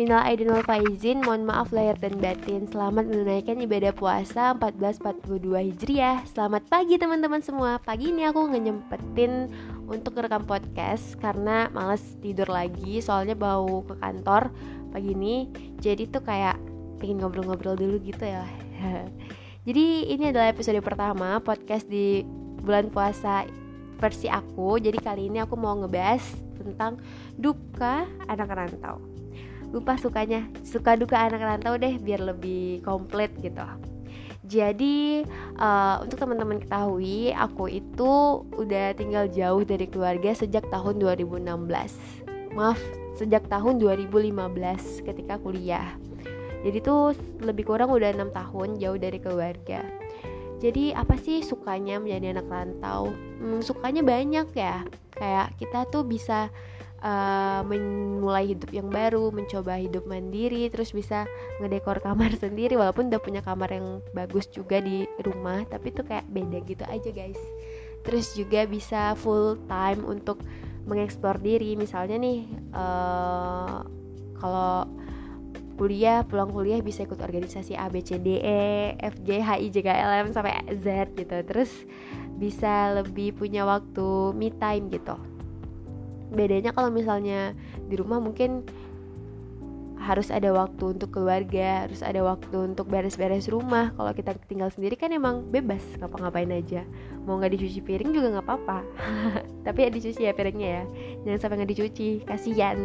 Minal aidin wal faizin, mohon maaf lahir dan batin. Selamat menunaikan ibadah puasa 1442 Hijriah. Selamat pagi teman-teman semua. Pagi ini aku nyempetin untuk rekam podcast karena males tidur lagi soalnya bau ke kantor pagi ini. Jadi tuh kayak pengen ngobrol-ngobrol dulu gitu ya. Jadi ini adalah episode pertama podcast di bulan puasa versi aku. Jadi kali ini aku mau ngebahas tentang duka anak rantau lupa sukanya. Suka duka anak rantau deh biar lebih komplit gitu. Jadi uh, untuk teman-teman ketahui aku itu udah tinggal jauh dari keluarga sejak tahun 2016 maaf sejak tahun 2015 ketika kuliah. Jadi tuh lebih kurang udah enam tahun jauh dari keluarga. Jadi apa sih sukanya menjadi anak rantau? Hmm, sukanya banyak ya. Kayak kita tuh bisa uh, memulai hidup yang baru, mencoba hidup mandiri, terus bisa ngedekor kamar sendiri walaupun udah punya kamar yang bagus juga di rumah, tapi tuh kayak beda gitu aja guys. Terus juga bisa full time untuk mengeksplor diri, misalnya nih uh, kalau kuliah pulang kuliah bisa ikut organisasi A B C D E F G H I J K L M sampai Z gitu. Terus bisa lebih punya waktu me time gitu bedanya kalau misalnya di rumah mungkin harus ada waktu untuk keluarga, harus ada waktu untuk beres-beres rumah. Kalau kita tinggal sendiri kan emang bebas ngapa-ngapain aja. Mau nggak dicuci piring juga nggak apa-apa. Tapi ya dicuci ya piringnya ya. Jangan sampai nggak dicuci, kasihan.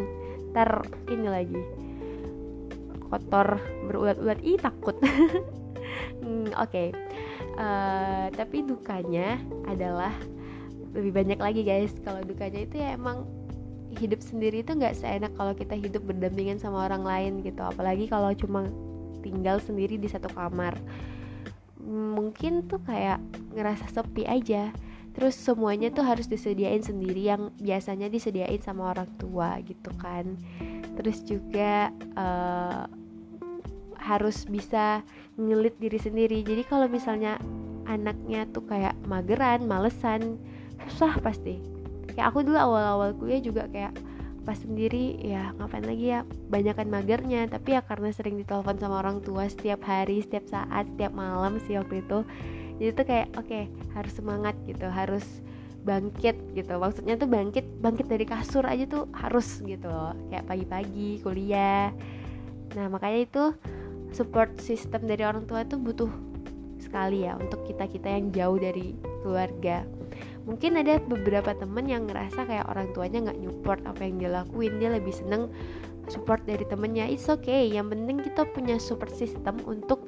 Ntar ini lagi kotor berulat-ulat. Ih takut. hmm, Oke. Okay. Uh, eh, tapi dukanya adalah lebih banyak lagi guys. Kalau dukanya itu ya emang hidup sendiri itu nggak seenak kalau kita hidup berdampingan sama orang lain gitu. Apalagi kalau cuma tinggal sendiri di satu kamar. Mungkin tuh kayak ngerasa sepi aja. Terus semuanya tuh harus disediain sendiri yang biasanya disediain sama orang tua gitu kan. Terus juga uh, harus bisa ngelit diri sendiri. Jadi kalau misalnya anaknya tuh kayak mageran malesan susah pasti. Kayak aku dulu awal-awal kuliah juga kayak pas sendiri ya ngapain lagi ya banyakkan magernya. Tapi ya karena sering ditelepon sama orang tua setiap hari setiap saat setiap malam sih waktu itu. Jadi tuh kayak oke okay, harus semangat gitu harus bangkit gitu. Maksudnya tuh bangkit bangkit dari kasur aja tuh harus gitu loh. Kayak pagi-pagi kuliah. Nah makanya itu support system dari orang tua itu butuh sekali ya untuk kita kita yang jauh dari keluarga mungkin ada beberapa temen yang ngerasa kayak orang tuanya nggak support apa yang dia lakuin. Dia lebih seneng support dari temennya. It's okay. Yang penting kita punya support system untuk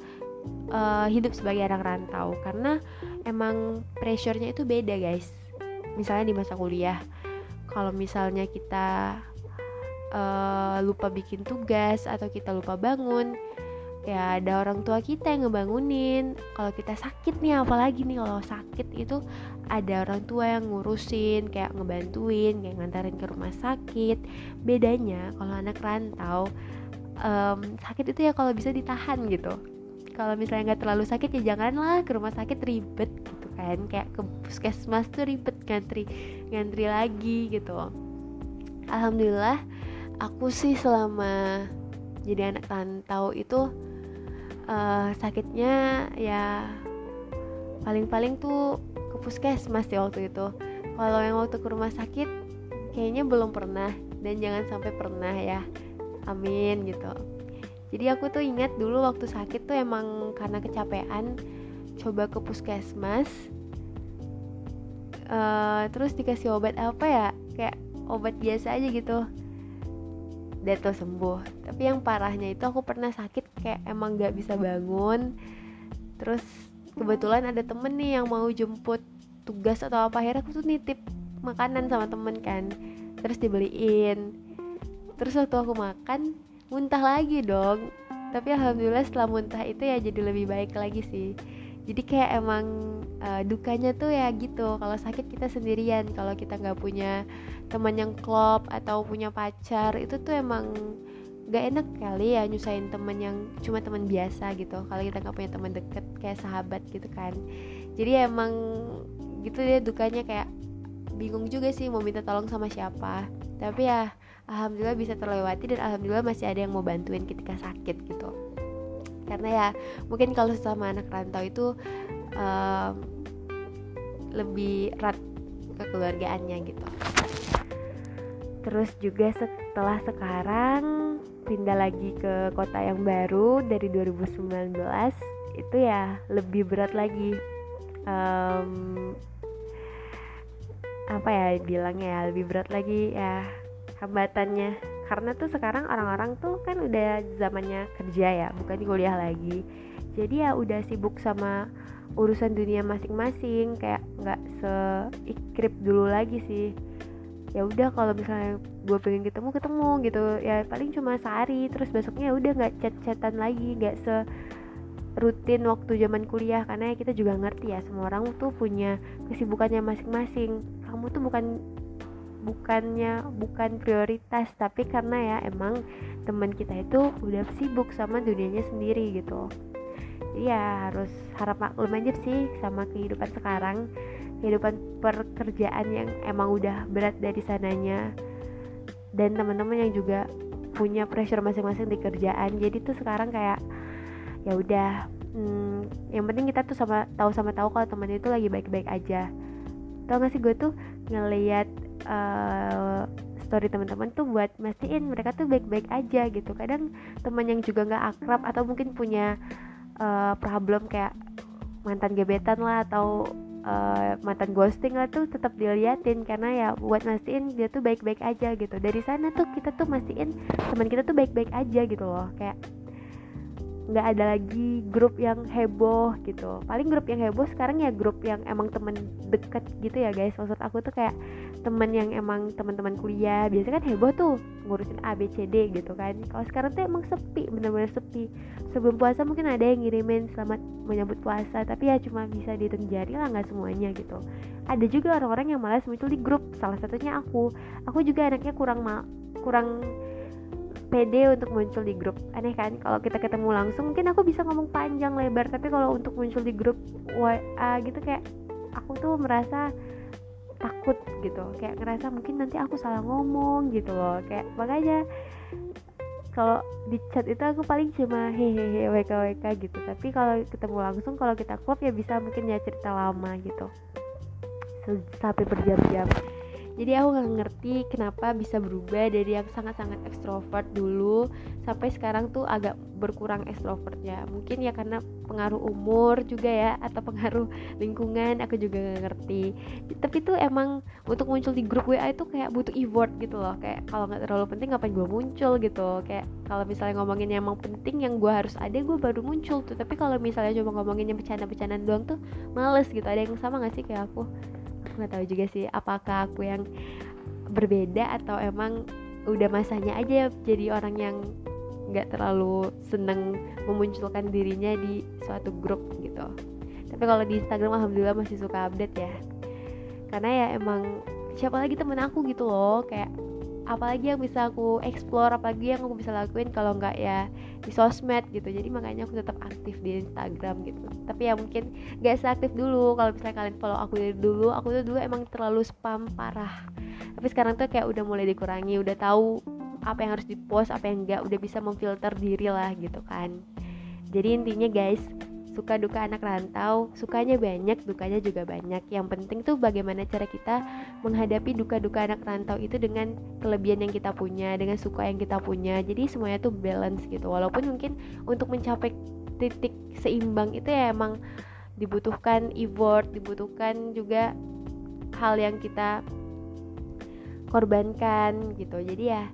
uh, hidup sebagai anak rantau. Karena emang pressure-nya itu beda guys. Misalnya di masa kuliah. Kalau misalnya kita uh, lupa bikin tugas atau kita lupa bangun ya ada orang tua kita yang ngebangunin. Kalau kita sakit nih apalagi nih kalau sakit itu ada orang tua yang ngurusin kayak ngebantuin kayak ngantarin ke rumah sakit. Bedanya kalau anak rantau um, sakit itu ya kalau bisa ditahan gitu. Kalau misalnya nggak terlalu sakit ya janganlah ke rumah sakit ribet gitu kan. Kayak ke puskesmas tuh ribet ngantri ngantri lagi gitu. Alhamdulillah aku sih selama jadi anak rantau itu uh, sakitnya ya paling-paling tuh ke puskesmas ya waktu itu. Kalau yang waktu ke rumah sakit kayaknya belum pernah. Dan jangan sampai pernah ya. Amin gitu. Jadi aku tuh ingat dulu waktu sakit tuh emang karena kecapean coba ke puskesmas. Uh, terus dikasih obat apa ya? Kayak obat biasa aja gitu Deto sembuh. Tapi yang parahnya itu aku pernah sakit kayak emang gak bisa bangun. Terus kebetulan ada temen nih yang mau jemput tugas atau apa. Akhirnya aku tuh nitip makanan sama temen kan. Terus dibeliin. Terus waktu aku makan muntah lagi dong. Tapi alhamdulillah setelah muntah itu ya jadi lebih baik lagi sih jadi kayak emang uh, dukanya tuh ya gitu. Kalau sakit kita sendirian. Kalau kita nggak punya teman yang klop atau punya pacar itu tuh emang gak enak kali ya nyusahin temen yang cuma teman biasa gitu. Kalau kita nggak punya teman deket kayak sahabat gitu kan. Jadi emang gitu ya dukanya. Kayak bingung juga sih mau minta tolong sama siapa. Tapi ya alhamdulillah bisa terlewati dan alhamdulillah masih ada yang mau bantuin ketika sakit gitu karena ya mungkin kalau sama anak rantau itu um, lebih erat kekeluargaannya gitu. Terus juga setelah sekarang pindah lagi ke kota yang baru dari 2019 itu ya lebih berat lagi. Um, apa ya bilangnya ya lebih berat lagi ya hambatannya karena tuh sekarang orang-orang tuh kan udah zamannya kerja ya bukan kuliah lagi. Jadi ya udah sibuk sama urusan dunia masing-masing kayak nggak seikrip dulu lagi sih. Ya udah kalau misalnya gue pengen ketemu ketemu gitu. Ya paling cuma sehari terus besoknya ya udah nggak chat-chatan lagi nggak se rutin waktu zaman kuliah. Karena kita juga ngerti ya semua orang tuh punya kesibukannya masing-masing. Kamu tuh bukan bukannya bukan prioritas tapi karena ya emang teman kita itu udah sibuk sama dunianya sendiri gitu. Jadi ya harus harap maklum aja sih sama kehidupan sekarang kehidupan pekerjaan yang emang udah berat dari sananya dan teman-teman yang juga punya pressure masing-masing di kerjaan. Jadi tuh sekarang kayak ya udah hmm, yang penting kita tuh sama tahu sama tahu kalau temannya itu lagi baik-baik aja. Tau gak sih gue tuh ngeliat uh, story teman-teman tuh buat mastiin mereka tuh baik-baik aja gitu. Kadang teman yang juga nggak akrab atau mungkin punya uh, problem kayak mantan gebetan lah atau uh, mantan ghosting lah tuh tetap diliatin karena ya buat mastiin dia tuh baik-baik aja gitu. Dari sana tuh kita tuh mastiin teman kita tuh baik-baik aja gitu loh. Kayak nggak ada lagi grup yang heboh gitu. Paling grup yang heboh sekarang ya grup yang emang temen deket gitu ya guys. Maksud aku tuh kayak temen yang emang teman-teman kuliah. Biasanya kan heboh tuh ngurusin A B C D gitu kan. Kalau sekarang tuh emang sepi bener-bener sepi. Sebelum puasa mungkin ada yang ngirimin selamat menyambut puasa tapi ya cuma bisa dihitung jari lah nggak semuanya gitu. Ada juga orang-orang yang malas muncul di grup salah satunya aku. Aku juga anaknya kurang mal kurang pede untuk muncul di grup. Aneh kan? Kalau kita ketemu langsung mungkin aku bisa ngomong panjang lebar. Tapi kalau untuk muncul di grup WA gitu kayak aku tuh merasa takut gitu. Kayak ngerasa mungkin nanti aku salah ngomong gitu loh. Kayak makanya kalau di chat itu aku paling cuma hehehe wk wk gitu. Tapi kalau ketemu langsung kalau kita klub ya bisa mungkin ya cerita lama gitu. Sampai berjam-jam jadi aku nggak ngerti kenapa bisa berubah dari yang sangat-sangat ekstrovert dulu sampai sekarang tuh agak berkurang ekstrovertnya mungkin ya karena pengaruh umur juga ya atau pengaruh lingkungan aku juga nggak ngerti. Tapi tuh emang untuk muncul di grup WA itu kayak butuh effort gitu loh. Kayak kalau nggak terlalu penting ngapain gue muncul gitu? Kayak kalau misalnya ngomongin yang emang penting yang gue harus ada gue baru muncul tuh. Tapi kalau misalnya cuma ngomongin yang bercanda-bercandaan doang tuh males gitu. Ada yang sama gak sih kayak aku nggak tahu juga sih apakah aku yang berbeda atau emang udah masanya aja jadi orang yang nggak terlalu seneng memunculkan dirinya di suatu grup gitu. Tapi kalau di Instagram alhamdulillah masih suka update ya. Karena ya emang siapa lagi temen aku gitu loh kayak apalagi yang bisa aku explore apalagi yang aku bisa lakuin kalau nggak ya di sosmed gitu. Jadi makanya aku tetap aktif di Instagram gitu. Tapi ya mungkin gak seaktif dulu. Kalau misalnya kalian follow aku dari dulu aku tuh dulu emang terlalu spam parah. Tapi sekarang tuh kayak udah mulai dikurangi udah tahu apa yang harus dipost apa yang enggak udah bisa memfilter diri lah gitu kan. Jadi intinya guys suka duka anak rantau sukanya banyak dukanya juga banyak. Yang penting tuh bagaimana cara kita menghadapi duka-duka anak rantau itu dengan kelebihan yang kita punya dengan suka yang kita punya. Jadi semuanya tuh balance gitu. Walaupun mungkin untuk mencapai titik seimbang itu ya emang dibutuhkan effort dibutuhkan juga hal yang kita korbankan gitu. Jadi ya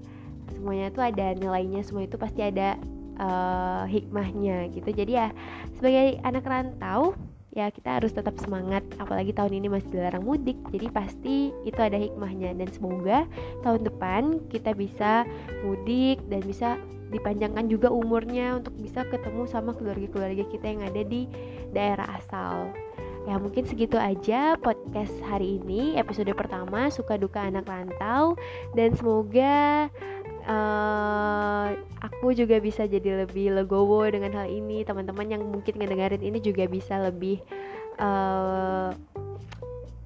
semuanya tuh ada nilainya semua itu pasti ada uh, hikmahnya gitu. Jadi ya sebagai anak rantau ya kita harus tetap semangat. Apalagi tahun ini masih dilarang mudik jadi pasti itu ada hikmahnya. Dan semoga tahun depan kita bisa mudik dan bisa dipanjangkan juga umurnya untuk bisa ketemu sama keluarga-keluarga kita yang ada di daerah asal. Ya mungkin segitu aja podcast hari ini episode pertama suka duka anak rantau. Dan semoga uh, aku juga bisa jadi lebih legowo dengan hal ini. Teman-teman yang mungkin ngedengerin ini juga bisa lebih uh,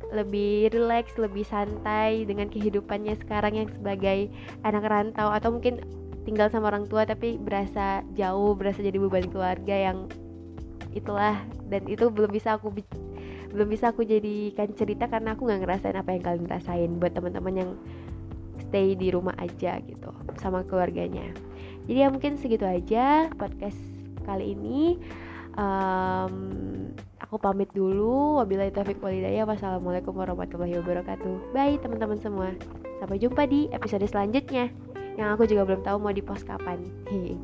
lebih relax, lebih santai dengan kehidupannya sekarang yang sebagai anak rantau. Atau mungkin tinggal sama orang tua tapi berasa jauh, berasa jadi beban keluarga yang itulah. Dan itu belum bisa aku belum bisa aku jadikan cerita karena aku nggak ngerasain apa yang kalian rasain. Buat teman-teman yang stay di rumah aja gitu sama keluarganya. Jadi ya mungkin segitu aja podcast kali ini. Um, aku pamit dulu. Wabillahi taufiq walhidayah wassalamualaikum warahmatullahi wabarakatuh. Bye teman-teman semua. Sampai jumpa di episode selanjutnya. Yang aku juga belum tahu mau di post kapan. Hehe